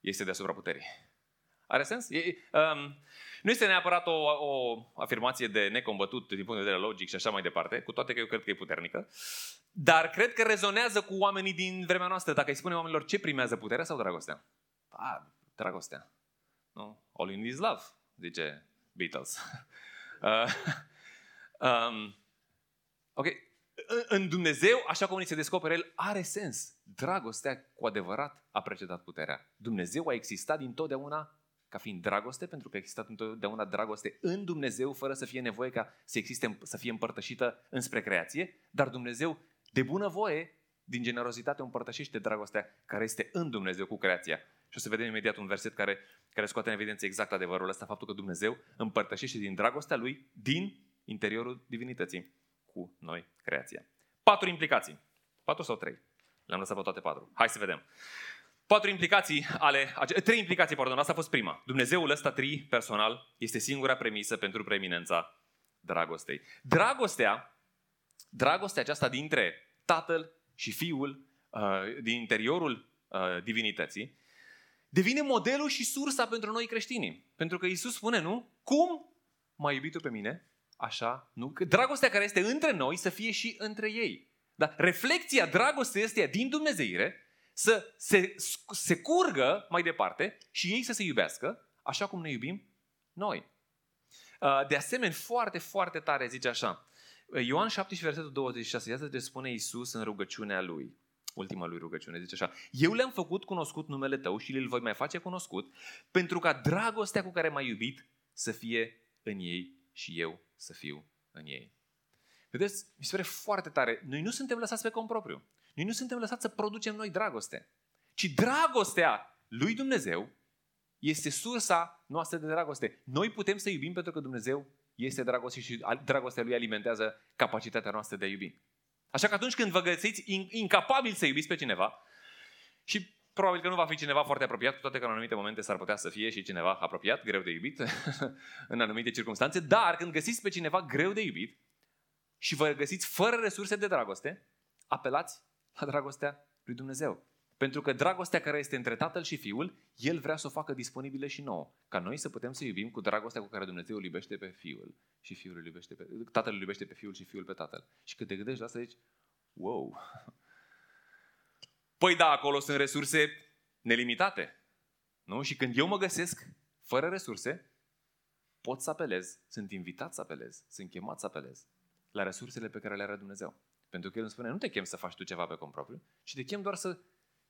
este deasupra puterii. Are sens? E, um, nu este neapărat o, o afirmație de necombătut din punct de vedere logic și așa mai departe, cu toate că eu cred că e puternică, dar cred că rezonează cu oamenii din vremea noastră. Dacă îi spune oamenilor ce primează puterea sau dragostea? A, dragostea. Nu? All in is love, zice Beatles. uh, um, ok. În Dumnezeu, așa cum ni se descoperă El, are sens. Dragostea cu adevărat a precedat puterea. Dumnezeu a existat din totdeauna ca fiind dragoste, pentru că a existat întotdeauna dragoste în Dumnezeu, fără să fie nevoie ca să existe, să fie împărtășită înspre creație, dar Dumnezeu, de bună voie, din generozitate, împărtășește dragostea care este în Dumnezeu cu creația. Și o să vedem imediat un verset care, care scoate în evidență exact adevărul ăsta, faptul că Dumnezeu împărtășește din dragostea Lui, din interiorul divinității, cu noi creația. Patru implicații. Patru sau trei? Le-am lăsat pe toate patru. Hai să vedem. Patru implicații ale, trei implicații, pardon, asta a fost prima. Dumnezeul ăsta tri personal este singura premisă pentru preeminența dragostei. Dragostea, dragostea aceasta dintre Tatăl și Fiul, uh, din interiorul uh, divinității, devine modelul și sursa pentru noi creștini. Pentru că Isus spune, nu? Cum m-ai iubit tu pe mine? Așa, nu? Că dragostea care este între noi să fie și între ei. Dar reflecția dragostei este din Dumnezeire să se, se curgă mai departe și ei să se iubească așa cum ne iubim noi. Uh, de asemenea, foarte, foarte tare zice așa. Ioan 17, versetul 26, iată ce spune Iisus în rugăciunea lui. Ultima lui rugăciune, zice așa. Eu le-am făcut cunoscut numele tău și îl voi mai face cunoscut pentru ca dragostea cu care m-ai iubit să fie în ei și eu să fiu în ei. Vedeți, mi se pare foarte tare. Noi nu suntem lăsați pe cont propriu. Noi nu suntem lăsați să producem noi dragoste, ci dragostea lui Dumnezeu este sursa noastră de dragoste. Noi putem să iubim pentru că Dumnezeu este dragoste și dragostea lui alimentează capacitatea noastră de a iubi. Așa că atunci când vă găsiți incapabil să iubiți pe cineva și probabil că nu va fi cineva foarte apropiat, cu toate că în anumite momente s-ar putea să fie și cineva apropiat, greu de iubit, în anumite circunstanțe, dar când găsiți pe cineva greu de iubit și vă găsiți fără resurse de dragoste, apelați la dragostea lui Dumnezeu. Pentru că dragostea care este între Tatăl și Fiul, El vrea să o facă disponibilă și nouă. Ca noi să putem să iubim cu dragostea cu care Dumnezeu îl iubește pe Fiul și Fiul îl iubește pe... Tatăl îl iubește pe Fiul și Fiul pe Tatăl. Și când te gândești la asta, zici, wow! Păi da, acolo sunt resurse nelimitate. Nu? Și când eu mă găsesc fără resurse, pot să apelez, sunt invitat să apelez, sunt chemat să apelez la resursele pe care le are Dumnezeu. Pentru că El îmi spune, nu te chem să faci tu ceva pe cont propriu, ci te chem doar să,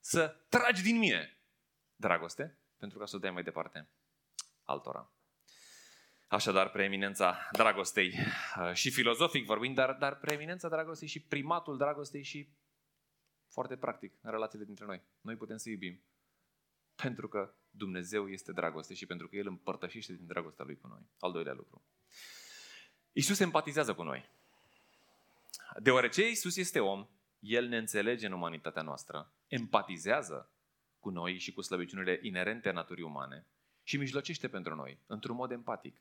să tragi din mine dragoste, pentru ca să o dai mai departe altora. Așadar, preeminența dragostei uh, și filozofic vorbind, dar, dar preeminența dragostei și primatul dragostei și foarte practic în relațiile dintre noi. Noi putem să iubim pentru că Dumnezeu este dragoste și pentru că El împărtășește din dragostea Lui cu noi. Al doilea lucru. Iisus empatizează cu noi. Deoarece Isus este om, El ne înțelege în umanitatea noastră, empatizează cu noi și cu slăbiciunile inerente a naturii umane și mijlocește pentru noi, într-un mod empatic.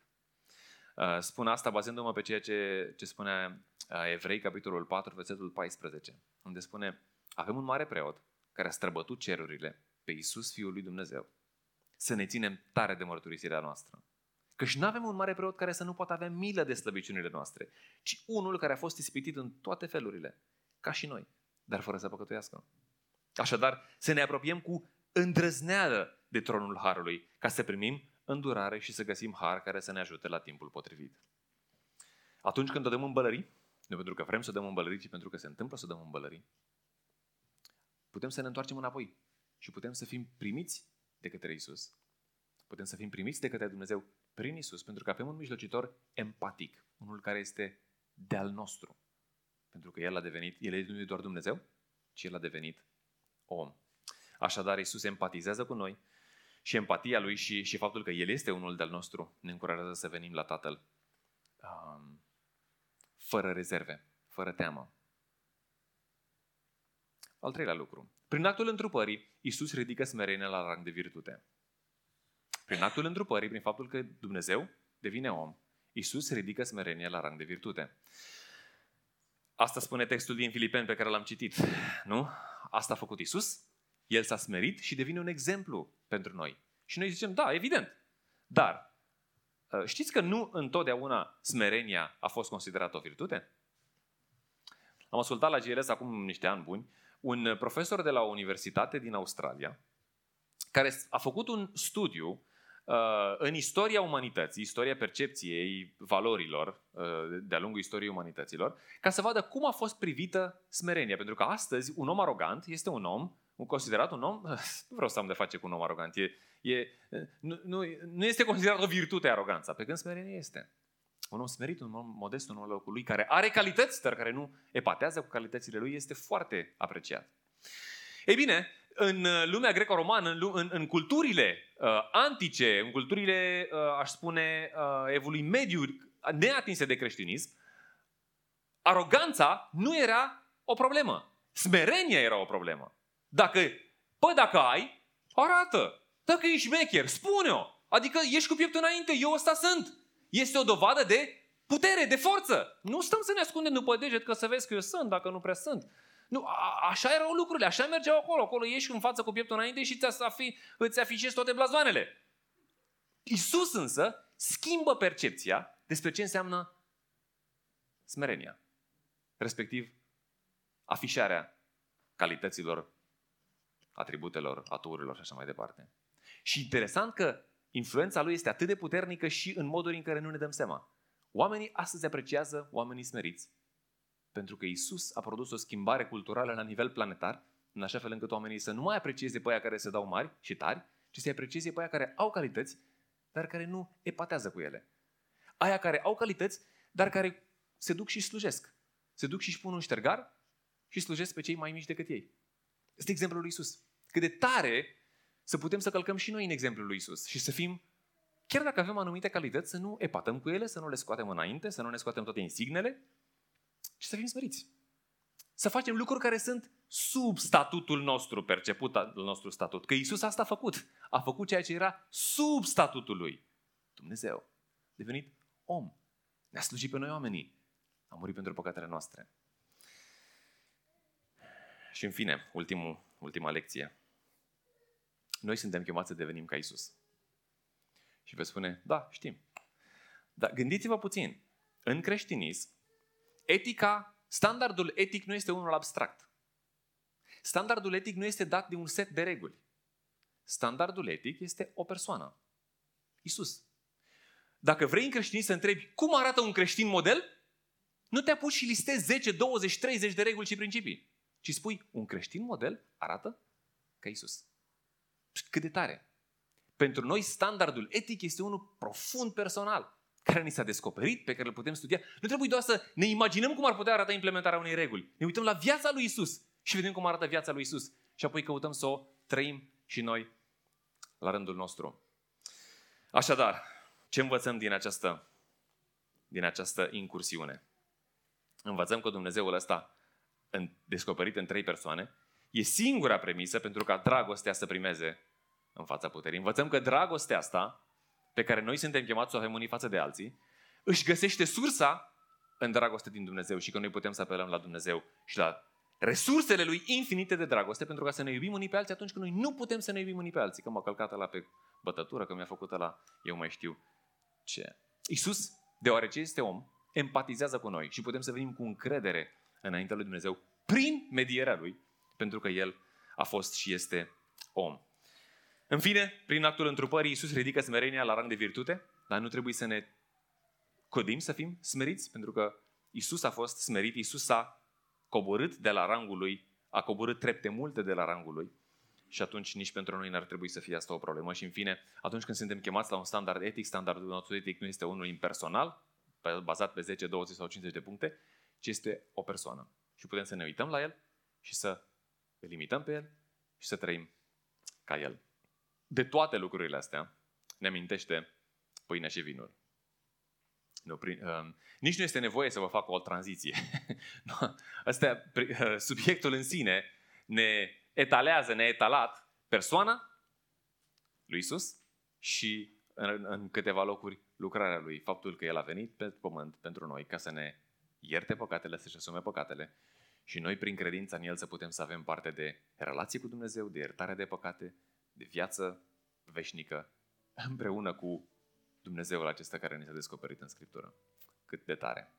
Uh, spun asta bazându-mă pe ceea ce, ce spune uh, Evrei, capitolul 4, versetul 14, unde spune avem un mare preot care a străbătut cerurile pe Iisus, Fiul lui Dumnezeu. Să ne ținem tare de mărturisirea noastră. Căci nu avem un mare preot care să nu poată avea milă de slăbiciunile noastre, ci unul care a fost ispitit în toate felurile, ca și noi, dar fără să păcătuiască. Așadar, să ne apropiem cu îndrăzneală de tronul Harului, ca să primim îndurare și să găsim har care să ne ajute la timpul potrivit. Atunci când o dăm în bălării, nu pentru că vrem să dăm în bălării, ci pentru că se întâmplă să dăm în bălării, putem să ne întoarcem înapoi și putem să fim primiți de către Isus. Putem să fim primiți de către Dumnezeu prin Isus, pentru că avem un mijlocitor empatic, unul care este de-al nostru. Pentru că El a devenit, El nu e doar Dumnezeu, ci El a devenit om. Așadar, Isus empatizează cu noi și empatia Lui și, și faptul că El este unul de-al nostru ne încurajează să venim la Tatăl um, fără rezerve, fără teamă. Al treilea lucru. Prin actul întrupării, Isus ridică smerenia la rang de virtute. Prin actul întrupării, prin faptul că Dumnezeu devine om, Isus ridică smerenia la rang de virtute. Asta spune textul din Filipeni pe care l-am citit. Nu? Asta a făcut Isus. El s-a smerit și devine un exemplu pentru noi. Și noi zicem, da, evident. Dar uh, știți că nu întotdeauna smerenia a fost considerată o virtute? Am ascultat la GLS acum niște ani buni un profesor de la o universitate din Australia care a făcut un studiu Uh, în istoria umanității, istoria percepției valorilor uh, de-a lungul istoriei umanităților, ca să vadă cum a fost privită smerenia. Pentru că astăzi un om arogant este un om, un considerat un om, nu vreau să am de face cu un om arogant, e, e, nu, nu, nu este considerat o virtute aroganța, pe când smerenia este. Un om smerit, un om modest, un om locul lui, care are calități, dar care nu epatează cu calitățile lui, este foarte apreciat. Ei bine, în uh, lumea greco-romană, în, în, în culturile uh, antice, în culturile, uh, aș spune, uh, evului mediu, neatinse de creștinism, aroganța nu era o problemă. Smerenia era o problemă. Dacă, păi dacă ai, arată. Dacă ești mecher, spune-o. Adică ești cu pieptul înainte, eu ăsta sunt. Este o dovadă de putere, de forță. Nu stăm să ne ascundem după deget că să vezi că eu sunt, dacă nu prea sunt. Nu, a, așa erau lucrurile, așa mergeau acolo. Acolo ieși în față cu pieptul înainte și îți, afi, îți afișezi toate blazoanele. Isus însă schimbă percepția despre ce înseamnă smerenia. Respectiv, afișarea calităților, atributelor, aturilor și așa mai departe. Și interesant că influența lui este atât de puternică și în moduri în care nu ne dăm seama. Oamenii astăzi apreciază oamenii smeriți pentru că Isus a produs o schimbare culturală la nivel planetar, în așa fel încât oamenii să nu mai aprecieze pe aia care se dau mari și tari, ci să aprecieze pe aia care au calități, dar care nu epatează cu ele. Aia care au calități, dar care se duc și slujesc. Se duc și își pun un ștergar și slujesc pe cei mai mici decât ei. Este exemplul lui Isus. Cât de tare să putem să călcăm și noi în exemplul lui Isus și să fim, chiar dacă avem anumite calități, să nu epatăm cu ele, să nu le scoatem înainte, să nu ne scoatem toate insignele, și să fim smeriți. Să facem lucruri care sunt sub statutul nostru, perceput al nostru statut. Că Isus asta a făcut. A făcut ceea ce era sub statutul lui. Dumnezeu. A devenit om. Ne-a slujit pe noi oamenii. A murit pentru păcatele noastre. Și în fine, ultimul, ultima lecție. Noi suntem chemați să devenim ca Isus. Și veți spune, da, știm. Dar gândiți-vă puțin. În creștinism, Etica, standardul etic nu este unul abstract. Standardul etic nu este dat de un set de reguli. Standardul etic este o persoană. Isus. Dacă vrei în creștin să întrebi cum arată un creștin model, nu te apuci și listezi 10, 20, 30 de reguli și principii. Ci spui, un creștin model arată ca Isus. Cât de tare! Pentru noi standardul etic este unul profund personal care ni s-a descoperit, pe care îl putem studia. Nu trebuie doar să ne imaginăm cum ar putea arăta implementarea unei reguli. Ne uităm la viața lui Isus și vedem cum arată viața lui Isus. Și apoi căutăm să o trăim și noi la rândul nostru. Așadar, ce învățăm din această, din această incursiune? Învățăm că Dumnezeul ăsta, în, descoperit în trei persoane, e singura premisă pentru ca dragostea să primeze în fața puterii. Învățăm că dragostea asta pe care noi suntem chemați să o avem unii față de alții, își găsește sursa în dragoste din Dumnezeu și că noi putem să apelăm la Dumnezeu și la resursele Lui infinite de dragoste pentru ca să ne iubim unii pe alții atunci când noi nu putem să ne iubim unii pe alții. Că m-a călcat la pe bătătură, că mi-a făcut la eu mai știu ce? Iisus, deoarece este om, empatizează cu noi și putem să venim cu încredere înaintea lui Dumnezeu prin medierea lui, pentru că el a fost și este om. În fine, prin actul întrupării, Iisus ridică smerenia la rang de virtute, dar nu trebuie să ne codim să fim smeriți, pentru că Iisus a fost smerit, Iisus a coborât de la rangul lui, a coborât trepte multe de la rangul lui și atunci nici pentru noi n-ar trebui să fie asta o problemă. Și în fine, atunci când suntem chemați la un standard etic, standardul nostru etic nu este unul impersonal, bazat pe 10, 20 sau 50 de puncte, ci este o persoană. Și putem să ne uităm la el și să îl imităm pe el și să trăim ca el. De toate lucrurile astea ne amintește pâinea și vinul. Nu, prin, uh, nici nu este nevoie să vă fac o tranziție. Asta, uh, subiectul în sine ne etalează, ne etalat persoana lui Isus și în, în câteva locuri lucrarea lui, faptul că El a venit pe pământ pentru noi ca să ne ierte păcatele, să-și asume păcatele și noi prin credința în El să putem să avem parte de relație cu Dumnezeu, de iertare de păcate, de viață veșnică, împreună cu Dumnezeul acesta care ne s-a descoperit în Scriptură. Cât de tare!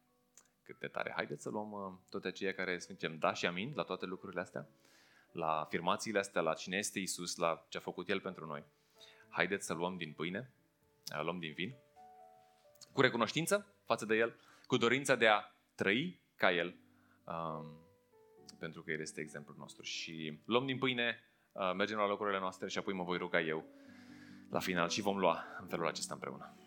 Cât de tare! Haideți să luăm uh, toate aceia care zicem da și amin la toate lucrurile astea, la afirmațiile astea, la cine este Isus, la ce a făcut El pentru noi. Haideți să luăm din pâine, uh, luăm din vin, cu recunoștință față de El, cu dorința de a trăi ca El, um, pentru că El este exemplul nostru. Și luăm din pâine, uh, mergem la locurile noastre și apoi mă voi ruga eu la final și vom lua în felul acesta împreună.